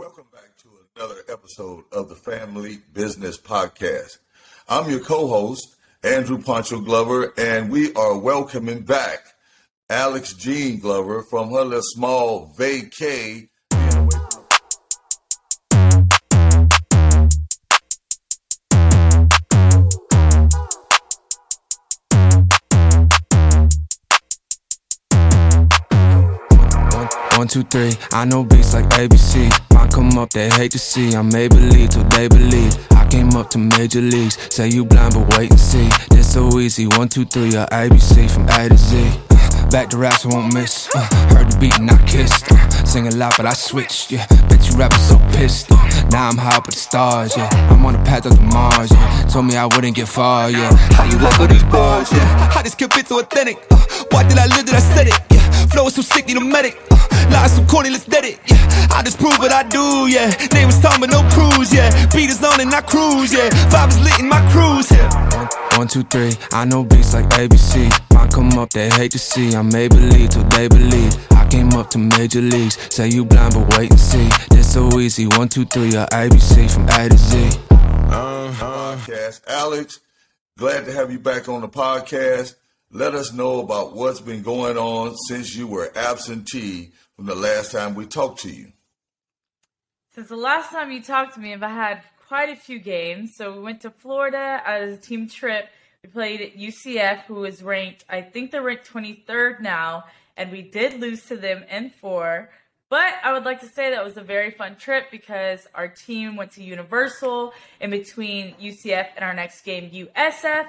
Welcome back to another episode of the Family Business Podcast. I'm your co-host, Andrew Poncho Glover, and we are welcoming back Alex Jean Glover from her little small vacay One, two, three, I know beats like ABC. Might come up, they hate to see. I may believe till they believe. I came up to major leagues. Say you blind, but wait and see. This so easy. One, two, three, or ABC from A to Z. Uh, back to raps, I won't miss. Uh, heard the beat and I kissed. Uh, sing a lot, but I switched. Yeah, bet you rappers so pissed. Uh, now I'm high up with the stars. Yeah, I'm on the path up to Mars. Yeah, told me I wouldn't get far. Yeah, how you like all these bars? Yeah, how this kid fit so authentic? Uh, why did I live that I said it? Yeah, flow is so sick, need a medic. Lies so corny, let's dead it. Yeah, I just prove what I do. Yeah, name was Tom, but no cruise. Yeah, beat is on and I cruise. Yeah, vibe is lit in my cruise. Yeah. One, two, three. I know beats like ABC. Might come up, they hate to see. I may believe till they believe. I came up to major leagues. Say you blind, but wait and see. This so easy. One, two, three, or ABC from A to Z. Uh, podcast. Alex, glad to have you back on the podcast. Let us know about what's been going on since you were absentee from the last time we talked to you. Since the last time you talked to me, I've had quite a few games. So we went to Florida as a team trip. We played at UCF, who is ranked, I think they're ranked 23rd now, and we did lose to them in four. But I would like to say that was a very fun trip because our team went to Universal in between UCF and our next game, USF.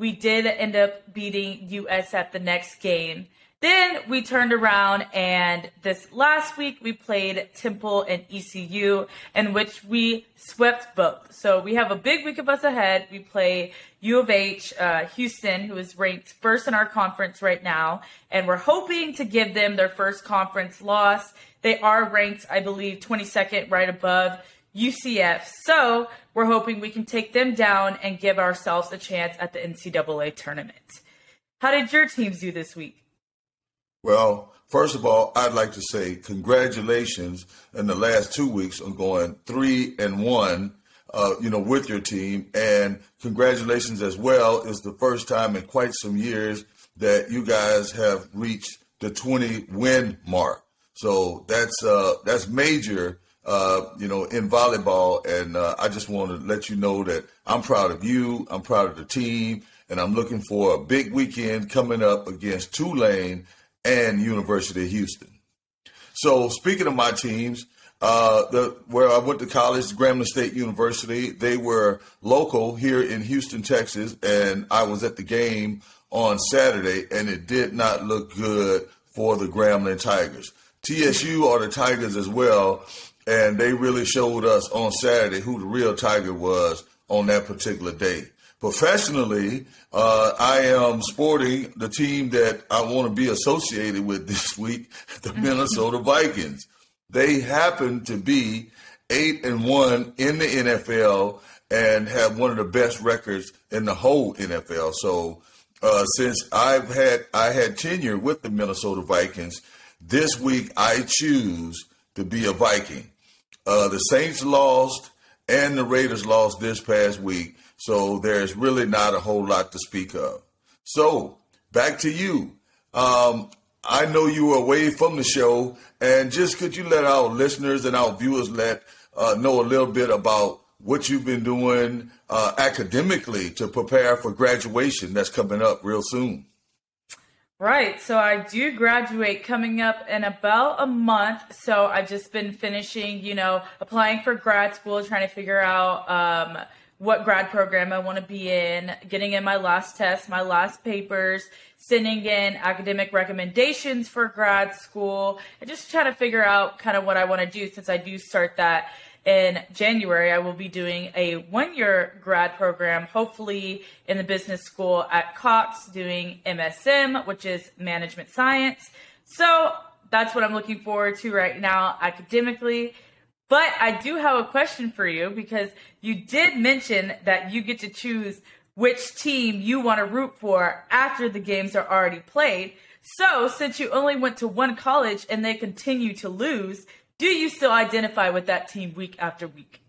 We did end up beating USF the next game. Then we turned around and this last week we played Temple and ECU, in which we swept both. So we have a big week of us ahead. We play U of H, uh, Houston, who is ranked first in our conference right now, and we're hoping to give them their first conference loss. They are ranked, I believe, 22nd, right above UCF. So we're hoping we can take them down and give ourselves a chance at the NCAA tournament. How did your teams do this week? Well, first of all, I'd like to say congratulations in the last two weeks on going three and one, uh, you know, with your team, and congratulations as well. Is the first time in quite some years that you guys have reached the 20 win mark. So that's uh, that's major, uh, you know, in volleyball. And uh, I just want to let you know that I'm proud of you. I'm proud of the team, and I'm looking for a big weekend coming up against Tulane and University of Houston. So speaking of my teams, uh, the, where I went to college, Grambling State University, they were local here in Houston, Texas, and I was at the game on Saturday, and it did not look good for the Grambling Tigers. TSU are the Tigers as well, and they really showed us on Saturday who the real Tiger was on that particular day. Professionally, uh, I am sporting the team that I want to be associated with this week, the Minnesota Vikings. They happen to be eight and one in the NFL and have one of the best records in the whole NFL. So, uh, since I've had I had tenure with the Minnesota Vikings, this week I choose to be a Viking. Uh, the Saints lost and the Raiders lost this past week. So there's really not a whole lot to speak of. So back to you. Um, I know you were away from the show, and just could you let our listeners and our viewers let uh, know a little bit about what you've been doing uh, academically to prepare for graduation that's coming up real soon? Right. So I do graduate coming up in about a month. So I've just been finishing, you know, applying for grad school, trying to figure out um, what grad program I want to be in, getting in my last test, my last papers, sending in academic recommendations for grad school, and just trying to figure out kind of what I want to do since I do start that in January. I will be doing a one year grad program, hopefully in the business school at Cox, doing MSM, which is management science. So that's what I'm looking forward to right now academically. But I do have a question for you because you did mention that you get to choose which team you want to root for after the games are already played. So, since you only went to one college and they continue to lose, do you still identify with that team week after week?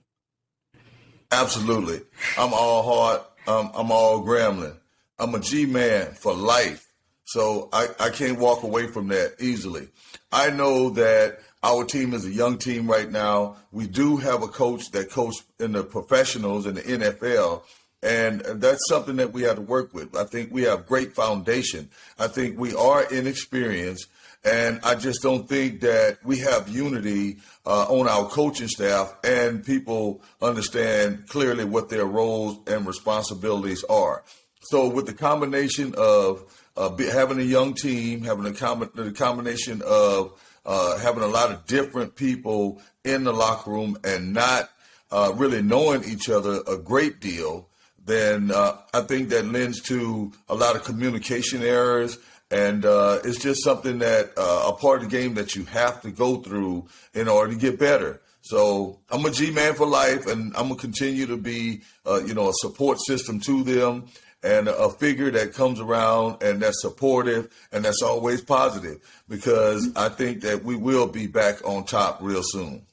Absolutely. I'm all heart. Um, I'm all Grambling. I'm a G man for life. So I, I can't walk away from that easily. I know that our team is a young team right now. We do have a coach that coached in the professionals in the NFL. And that's something that we have to work with. I think we have great foundation. I think we are inexperienced. And I just don't think that we have unity uh, on our coaching staff and people understand clearly what their roles and responsibilities are. So, with the combination of uh, having a young team, having a com- the combination of uh, having a lot of different people in the locker room and not uh, really knowing each other a great deal, then uh, I think that lends to a lot of communication errors and uh, it's just something that uh, a part of the game that you have to go through in order to get better. So I'm a G man for life, and I'm gonna continue to be, uh, you know, a support system to them and a figure that comes around and that's supportive and that's always positive because I think that we will be back on top real soon.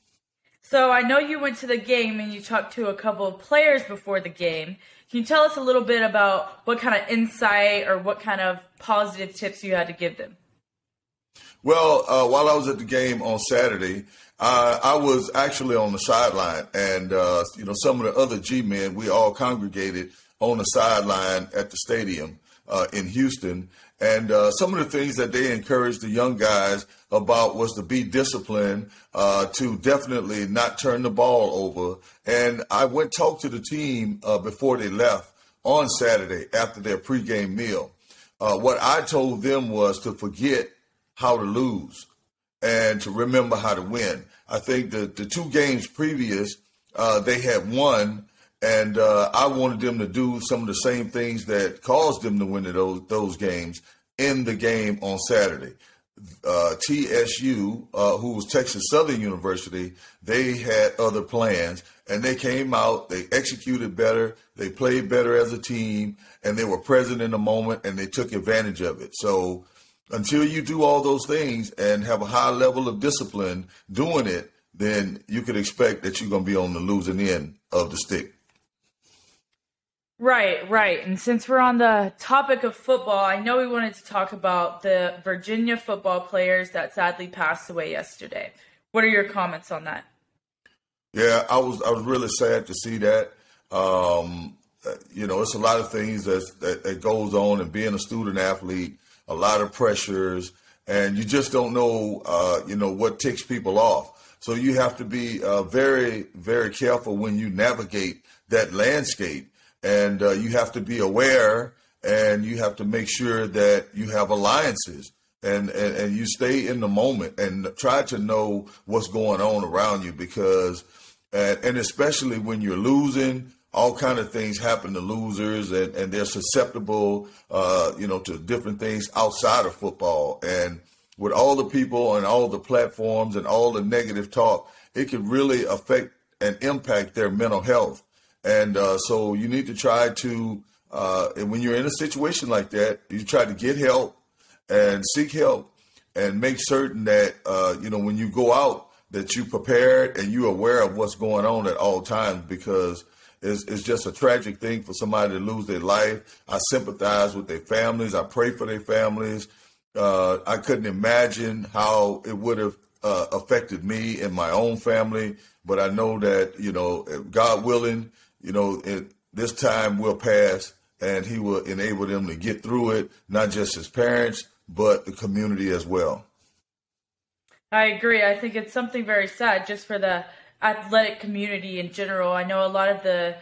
So I know you went to the game and you talked to a couple of players before the game. Can you tell us a little bit about what kind of insight or what kind of positive tips you had to give them? Well, uh, while I was at the game on Saturday, uh, I was actually on the sideline, and uh, you know some of the other G men, we all congregated on the sideline at the stadium uh, in Houston, and uh, some of the things that they encouraged the young guys about was to be disciplined, uh, to definitely not turn the ball over. And I went talk to the team uh, before they left on Saturday after their pregame meal. Uh, what I told them was to forget how to lose and to remember how to win. I think the the two games previous uh, they had won and uh, I wanted them to do some of the same things that caused them to win those those games in the game on Saturday. Uh, TSU, uh, who was Texas Southern University, they had other plans, and they came out. They executed better. They played better as a team, and they were present in the moment, and they took advantage of it. So, until you do all those things and have a high level of discipline doing it, then you could expect that you're going to be on the losing end of the stick. Right, right. And since we're on the topic of football, I know we wanted to talk about the Virginia football players that sadly passed away yesterday. What are your comments on that? Yeah, I was I was really sad to see that. Um, you know, it's a lot of things that, that goes on and being a student athlete, a lot of pressures, and you just don't know, uh, you know, what ticks people off. So you have to be uh, very, very careful when you navigate that landscape and uh, you have to be aware and you have to make sure that you have alliances and, and, and you stay in the moment and try to know what's going on around you because and, and especially when you're losing all kind of things happen to losers and, and they're susceptible uh, you know to different things outside of football. And with all the people and all the platforms and all the negative talk it can really affect and impact their mental health and uh, so you need to try to, uh, and when you're in a situation like that, you try to get help and seek help and make certain that, uh, you know, when you go out, that you prepared and you're aware of what's going on at all times because it's, it's just a tragic thing for somebody to lose their life. I sympathize with their families. I pray for their families. Uh, I couldn't imagine how it would have uh, affected me and my own family, but I know that, you know, God willing, you know, it, this time will pass and he will enable them to get through it, not just his parents, but the community as well. I agree. I think it's something very sad just for the athletic community in general. I know a lot of the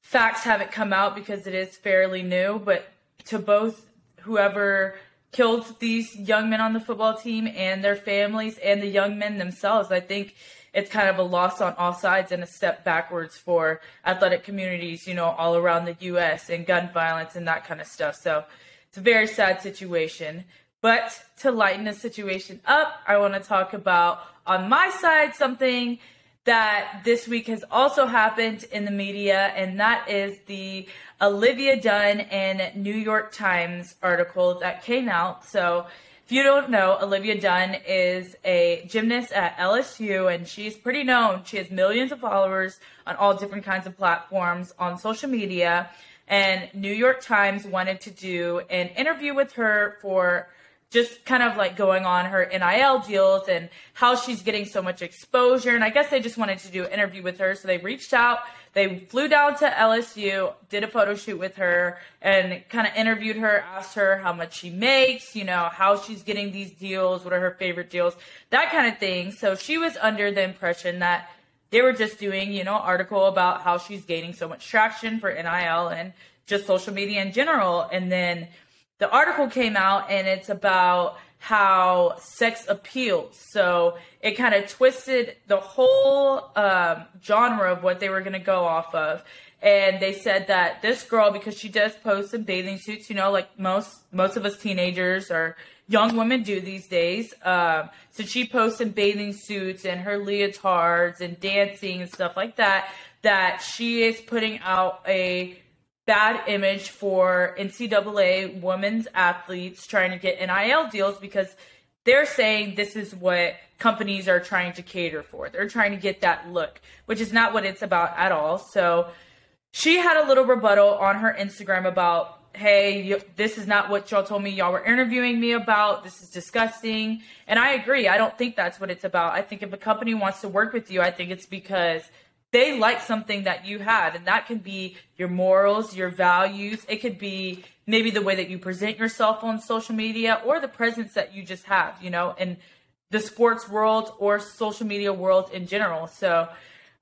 facts haven't come out because it is fairly new, but to both whoever killed these young men on the football team and their families and the young men themselves, I think it's kind of a loss on all sides and a step backwards for athletic communities, you know, all around the U.S. and gun violence and that kind of stuff. So it's a very sad situation. But to lighten the situation up, I want to talk about on my side something that this week has also happened in the media, and that is the Olivia Dunne and New York Times article that came out. So you don't know, Olivia Dunne is a gymnast at LSU and she's pretty known. She has millions of followers on all different kinds of platforms on social media. And New York Times wanted to do an interview with her for just kind of like going on her NIL deals and how she's getting so much exposure. And I guess they just wanted to do an interview with her. So they reached out. They flew down to LSU, did a photo shoot with her, and kind of interviewed her, asked her how much she makes, you know, how she's getting these deals, what are her favorite deals, that kind of thing. So she was under the impression that they were just doing, you know, article about how she's gaining so much traction for NIL and just social media in general. And then the article came out and it's about how sex appeals. So it kind of twisted the whole um, genre of what they were going to go off of. And they said that this girl, because she does post in bathing suits, you know, like most most of us teenagers or young women do these days. Um, so she posts in bathing suits and her leotards and dancing and stuff like that. That she is putting out a bad image for NCAA women's athletes trying to get NIL deals because they're saying this is what companies are trying to cater for. They're trying to get that look, which is not what it's about at all. So she had a little rebuttal on her Instagram about, hey, this is not what y'all told me y'all were interviewing me about. This is disgusting. And I agree. I don't think that's what it's about. I think if a company wants to work with you, I think it's because they like something that you have and that can be your morals your values. It could be maybe the way that you present yourself on social media or the presence that you just have you know in the sports world or social media world in general. So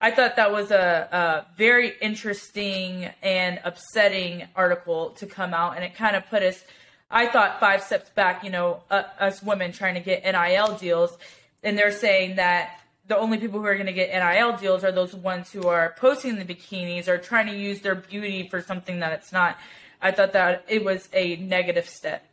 i thought that was a, a very interesting and upsetting article to come out and it kind of put us i thought five steps back you know uh, us women trying to get nil deals and they're saying that the only people who are going to get NIL deals are those ones who are posting the bikinis or trying to use their beauty for something that it's not. I thought that it was a negative step.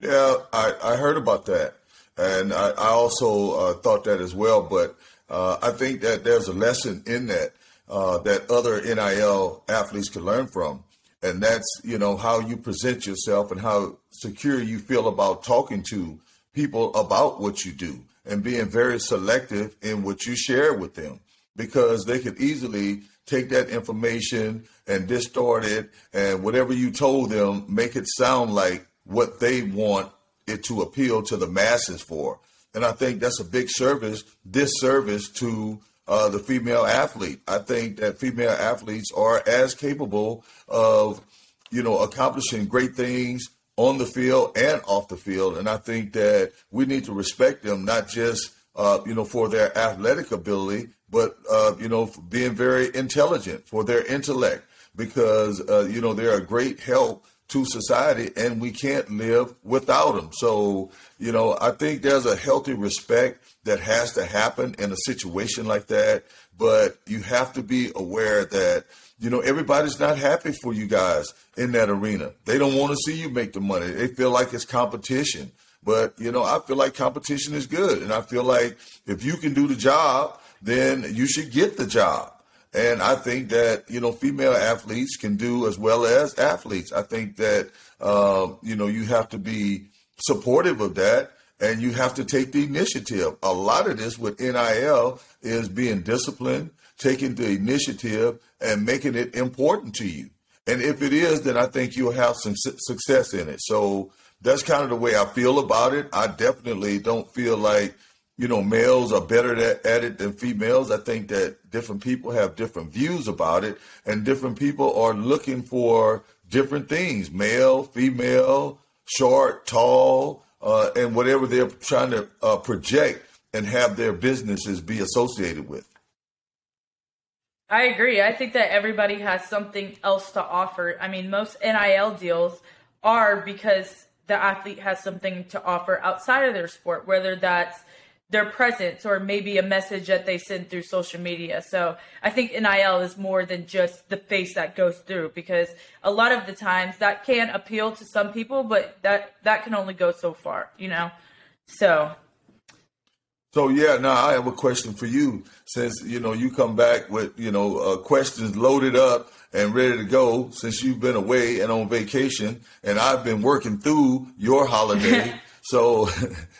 Yeah, I, I heard about that. And I, I also uh, thought that as well. But uh, I think that there's a lesson in that uh, that other NIL athletes can learn from. And that's, you know, how you present yourself and how secure you feel about talking to people about what you do and being very selective in what you share with them because they could easily take that information and distort it and whatever you told them make it sound like what they want it to appeal to the masses for. And i think that's a big service disservice to uh, the female athlete. I think that female athletes are as capable of you know accomplishing great things on the field and off the field. And I think that we need to respect them, not just, uh, you know, for their athletic ability, but, uh, you know, being very intelligent, for their intellect, because, uh, you know, they're a great help to society and we can't live without them. So, you know, I think there's a healthy respect that has to happen in a situation like that. But you have to be aware that, you know, everybody's not happy for you guys in that arena. They don't want to see you make the money. They feel like it's competition. But, you know, I feel like competition is good. And I feel like if you can do the job, then you should get the job. And I think that, you know, female athletes can do as well as athletes. I think that, uh, you know, you have to be supportive of that and you have to take the initiative. A lot of this with NIL is being disciplined, taking the initiative and making it important to you. And if it is, then I think you'll have some success in it. So that's kind of the way I feel about it. I definitely don't feel like, you know, males are better at it than females. I think that different people have different views about it, and different people are looking for different things male, female, short, tall, uh, and whatever they're trying to uh, project and have their businesses be associated with. I agree. I think that everybody has something else to offer. I mean, most NIL deals are because the athlete has something to offer outside of their sport, whether that's their presence or maybe a message that they send through social media. So I think NIL is more than just the face that goes through because a lot of the times that can appeal to some people, but that that can only go so far, you know. So so yeah, now I have a question for you. Since you know you come back with you know uh, questions loaded up, and ready to go since you've been away and on vacation, and I've been working through your holiday. so,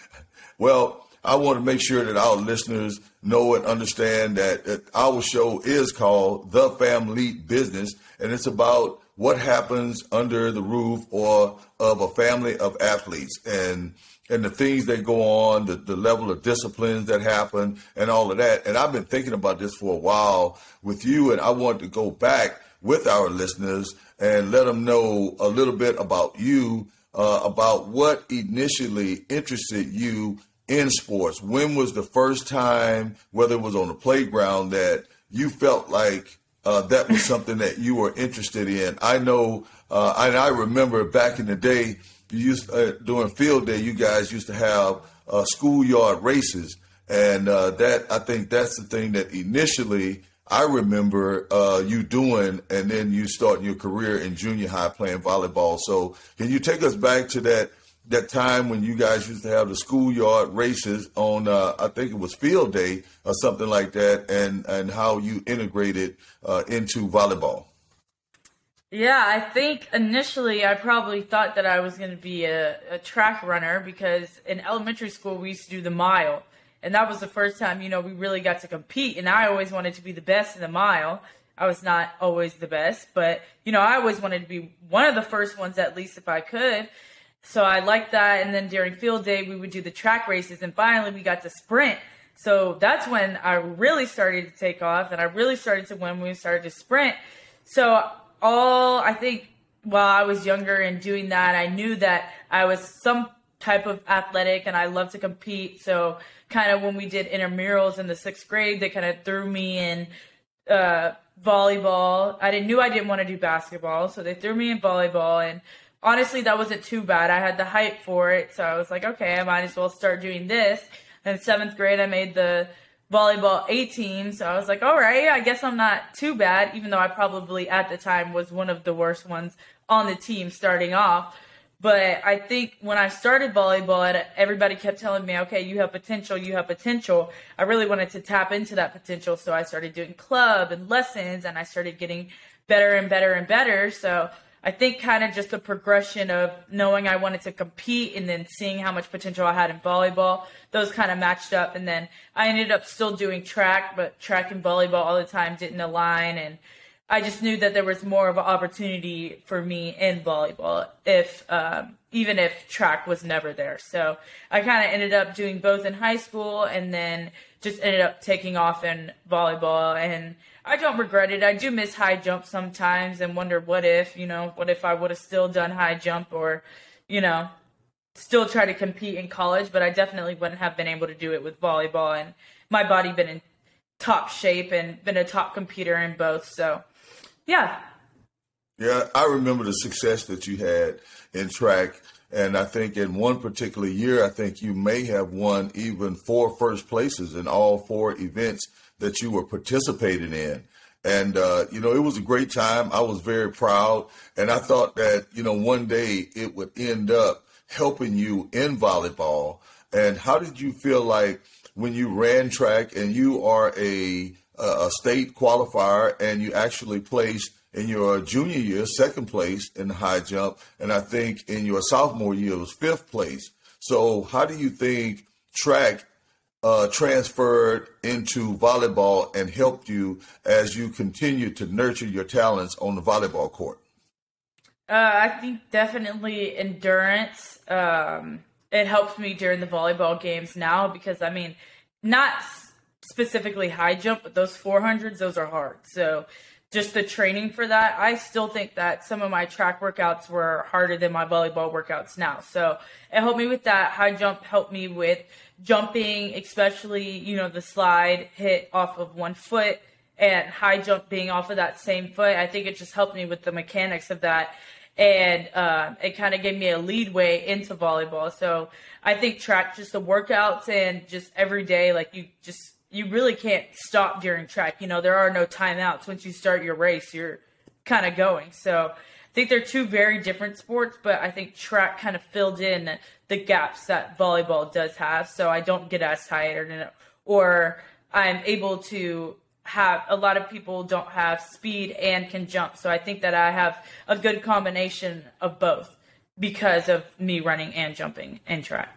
well, I want to make sure that our listeners know and understand that, that our show is called The Family Business, and it's about what happens under the roof or of a family of athletes and and the things that go on, the, the level of disciplines that happen, and all of that. And I've been thinking about this for a while with you, and I want to go back with our listeners and let them know a little bit about you, uh, about what initially interested you in sports. When was the first time, whether it was on the playground, that you felt like uh, that was something that you were interested in? I know, uh, and I remember back in the day, you used uh, during field day, you guys used to have uh, schoolyard races, and uh, that I think that's the thing that initially I remember uh, you doing, and then you starting your career in junior high playing volleyball. So, can you take us back to that that time when you guys used to have the schoolyard races on uh, I think it was field day or something like that, and and how you integrated uh, into volleyball. Yeah, I think initially I probably thought that I was going to be a, a track runner because in elementary school we used to do the mile, and that was the first time you know we really got to compete, and I always wanted to be the best in the mile. I was not always the best, but you know I always wanted to be one of the first ones at least if I could. So I liked that. And then during field day, we would do the track races. And finally, we got to sprint. So that's when I really started to take off and I really started to win when we started to sprint. So, all I think while I was younger and doing that, I knew that I was some type of athletic and I love to compete. So, kind of when we did intramurals in the sixth grade, they kind of threw me in uh, volleyball. I didn't knew I didn't want to do basketball, so they threw me in volleyball and honestly, that wasn't too bad. I had the hype for it, so I was like, okay, I might as well start doing this. And in seventh grade, I made the volleyball A team, so I was like, all right, I guess I'm not too bad, even though I probably at the time was one of the worst ones on the team starting off. But I think when I started volleyball, everybody kept telling me, okay, you have potential, you have potential. I really wanted to tap into that potential. So I started doing club and lessons and I started getting better and better and better. So I think kind of just the progression of knowing I wanted to compete and then seeing how much potential I had in volleyball, those kind of matched up. And then I ended up still doing track, but track and volleyball all the time didn't align. And I just knew that there was more of an opportunity for me in volleyball if, um, even if track was never there. So I kind of ended up doing both in high school and then just ended up taking off in volleyball and I don't regret it. I do miss high jump sometimes and wonder what if, you know, what if I would have still done high jump or, you know, still try to compete in college, but I definitely wouldn't have been able to do it with volleyball and my body been in top shape and been a top competer in both. So, yeah. Yeah, I remember the success that you had in track. And I think in one particular year, I think you may have won even four first places in all four events that you were participating in. And, uh, you know, it was a great time. I was very proud. And I thought that, you know, one day it would end up helping you in volleyball. And how did you feel like when you ran track and you are a, a state qualifier and you actually placed in your junior year, second place in the high jump. And I think in your sophomore year, was fifth place. So how do you think track uh, transferred into volleyball and helped you as you continue to nurture your talents on the volleyball court? Uh, I think definitely endurance. Um, it helps me during the volleyball games now because I mean, not specifically high jump, but those 400s, those are hard. So just the training for that, I still think that some of my track workouts were harder than my volleyball workouts now. So it helped me with that. High jump helped me with jumping, especially, you know, the slide hit off of one foot and high jump being off of that same foot. I think it just helped me with the mechanics of that. And uh, it kind of gave me a lead way into volleyball. So I think track, just the workouts and just every day, like you just, you really can't stop during track. You know, there are no timeouts. Once you start your race, you're kind of going. So I think they're two very different sports, but I think track kind of filled in the gaps that volleyball does have. So I don't get as tired or, I'm able to have a lot of people don't have speed and can jump. So I think that I have a good combination of both because of me running and jumping in track.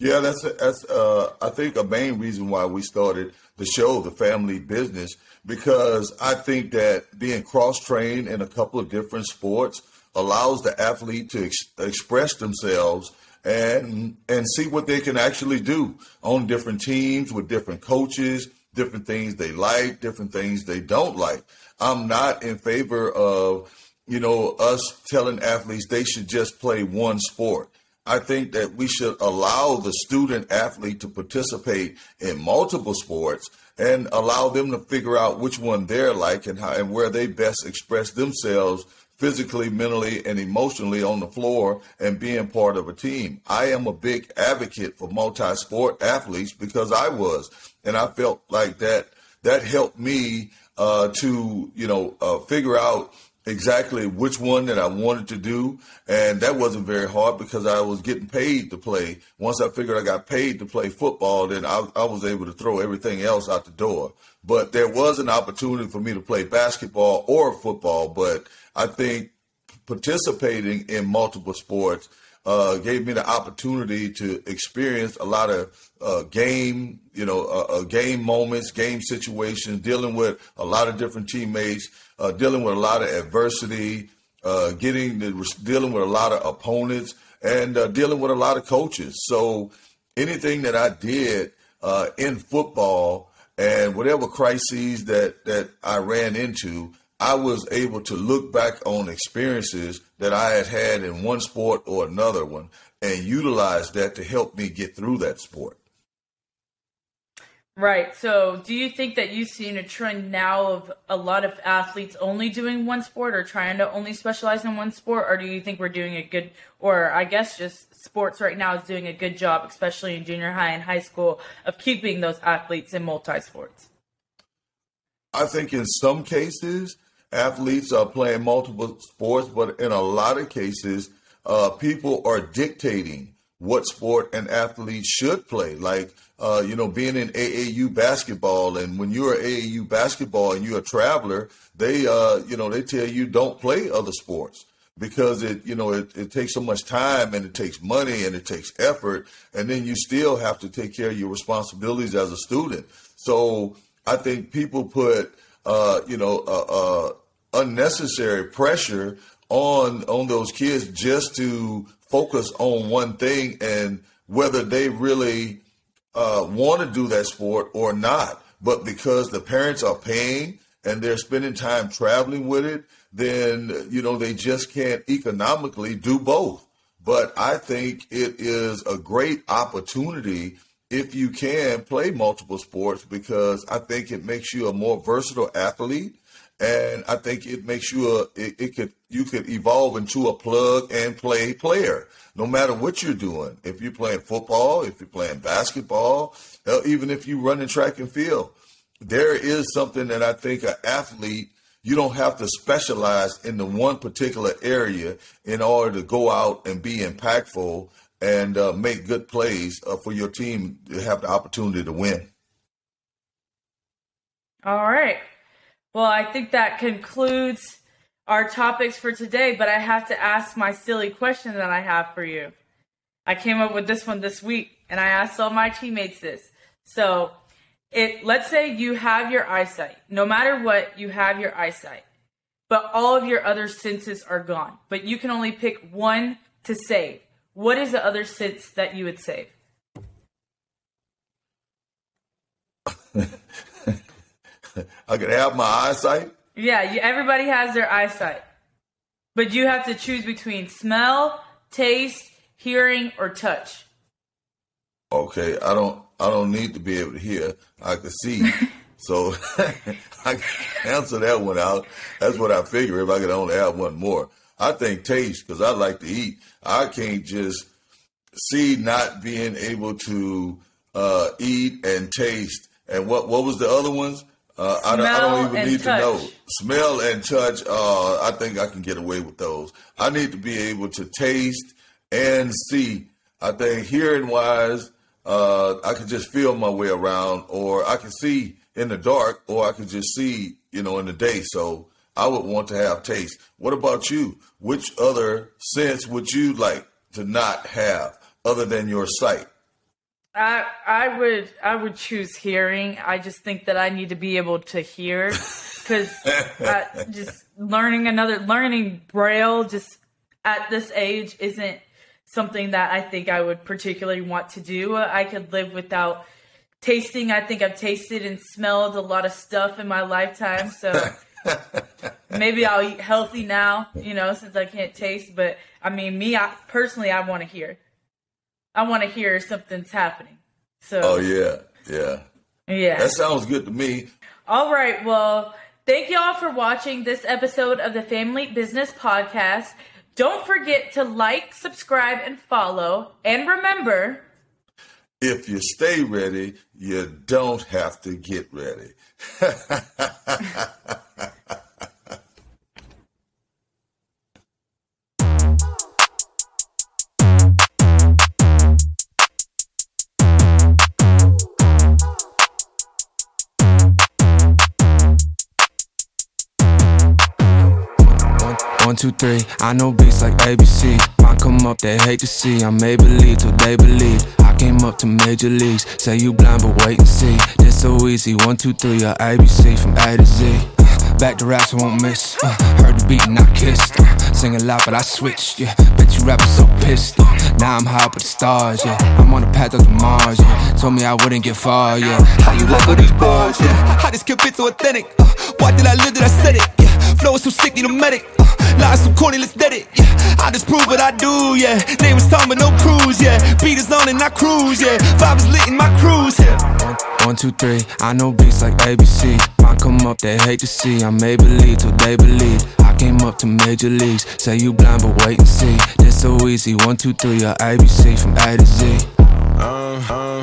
Yeah, that's a, that's uh, I think a main reason why we started the show, the family business, because I think that being cross trained in a couple of different sports allows the athlete to ex- express themselves and and see what they can actually do on different teams with different coaches, different things they like, different things they don't like. I'm not in favor of you know us telling athletes they should just play one sport. I think that we should allow the student athlete to participate in multiple sports and allow them to figure out which one they're like and how and where they best express themselves physically, mentally, and emotionally on the floor and being part of a team. I am a big advocate for multi-sport athletes because I was, and I felt like that that helped me uh, to you know uh, figure out exactly which one that I wanted to do. And that wasn't very hard because I was getting paid to play. Once I figured I got paid to play football, then I, I, was able to throw everything else out the door. But there was an opportunity for me to play basketball or football. But I think participating in multiple sports uh, gave me the opportunity to experience a lot of uh, game, you know, uh, uh game moments, game situations, dealing with a lot of different teammates, uh, dealing with a lot of adversity, uh, getting the, dealing with a lot of opponents, and dealing with a lot of coaches. So anything that I did in football and whatever crises that that I ran into, I was able to look back on experiences that I had had in one sport or another one and utilize that to help me get through that sport. Right. So, do you think that you've seen a trend now of a lot of athletes only doing one sport or trying to only specialize in one sport? Or do you think we're doing a good, or I guess just sports right now is doing a good job, especially in junior high and high school, of keeping those athletes in multi sports? I think in some cases, athletes are playing multiple sports, but in a lot of cases, uh, people are dictating what sport an athlete should play. Like, uh, you know, being in AAU basketball, and when you're AAU basketball and you're a traveler, they, uh, you know, they tell you don't play other sports because it, you know, it, it takes so much time and it takes money and it takes effort, and then you still have to take care of your responsibilities as a student. So I think people put uh, you know, uh, uh, unnecessary pressure on on those kids just to focus on one thing and whether they really uh, want to do that sport or not. But because the parents are paying and they're spending time traveling with it, then you know they just can't economically do both. But I think it is a great opportunity if you can play multiple sports because I think it makes you a more versatile athlete and I think it makes you a it, it, could you could evolve into a plug and play player no matter what you're doing. If you're playing football, if you're playing basketball, even if you run in track and field, there is something that I think an athlete you don't have to specialize in the one particular area in order to go out and be impactful and uh, make good plays uh, for your team to have the opportunity to win. All right. Well, I think that concludes our topics for today, but I have to ask my silly question that I have for you. I came up with this one this week and I asked all my teammates this. So, it let's say you have your eyesight. No matter what, you have your eyesight. But all of your other senses are gone. But you can only pick one to save. What is the other sense that you would save? I could have my eyesight. Yeah, you, everybody has their eyesight, but you have to choose between smell, taste, hearing, or touch. Okay, I don't. I don't need to be able to hear. I can see. so I can answer that one out. That's what I figure. If I could only have one more, I think taste because I like to eat. I can't just see not being able to uh, eat and taste. And what what was the other ones? Uh, I, don't, I, don't, even need touch. to know. Smell and touch. Uh, I think I can get away with those. I need to be able to taste and see. I think hearing wise, uh, I can just feel my way around, or I can see in the dark, or I could just see, you know, in the day. So I would want to have taste. What about you? Which other sense would you like to not have other than your sight? I I would I would choose hearing. I just think that I need to be able to hear because just learning another learning braille just at this age isn't something that I think I would particularly want to do. I could live without tasting. I think I've tasted and smelled a lot of stuff in my lifetime, so maybe I'll eat healthy now, you know, since I can't taste. But I mean, me I, personally, I want to hear. I want to hear something's happening. So. Oh yeah, yeah. Yeah. That sounds good to me. All right. Well, thank you all for watching this episode of the Family Business Podcast. Don't forget to like, subscribe, and follow. And remember, if you stay ready, you don't have to get ready. One, two, three. I know beats like ABC. Might come up, they hate to see. I may believe till they believe. I came up to major leagues. Say you blind, but wait and see. This so easy. One, two, three. Or ABC from A to Z. Back to raps, I won't miss. Uh, heard the beat and I kissed. Uh, sing a lot, but I switched. Yeah, bet you rappers so pissed. Uh, now I'm high up with the stars. Yeah, I'm on the path up to Mars. Yeah, told me I wouldn't get far. Yeah, how you like all these bars? Yeah, how this kid fit so authentic? Uh, why did I live that I said it? Yeah, flow is so sick, need a medic. Uh, Lies so corny, let's dead it. Yeah, I just prove what I do. Yeah, name is Tom, but no cruise. Yeah, beat is on and I cruise. Yeah, vibe is lit in my cruise. Yeah. One, one, two, three. I know beats like ABC. Might come up, they hate to see. I may believe till they believe. I came up to major leagues. Say you blind, but wait and see. This so easy. One, two, three. Or ABC from A to Z. Uh, uh.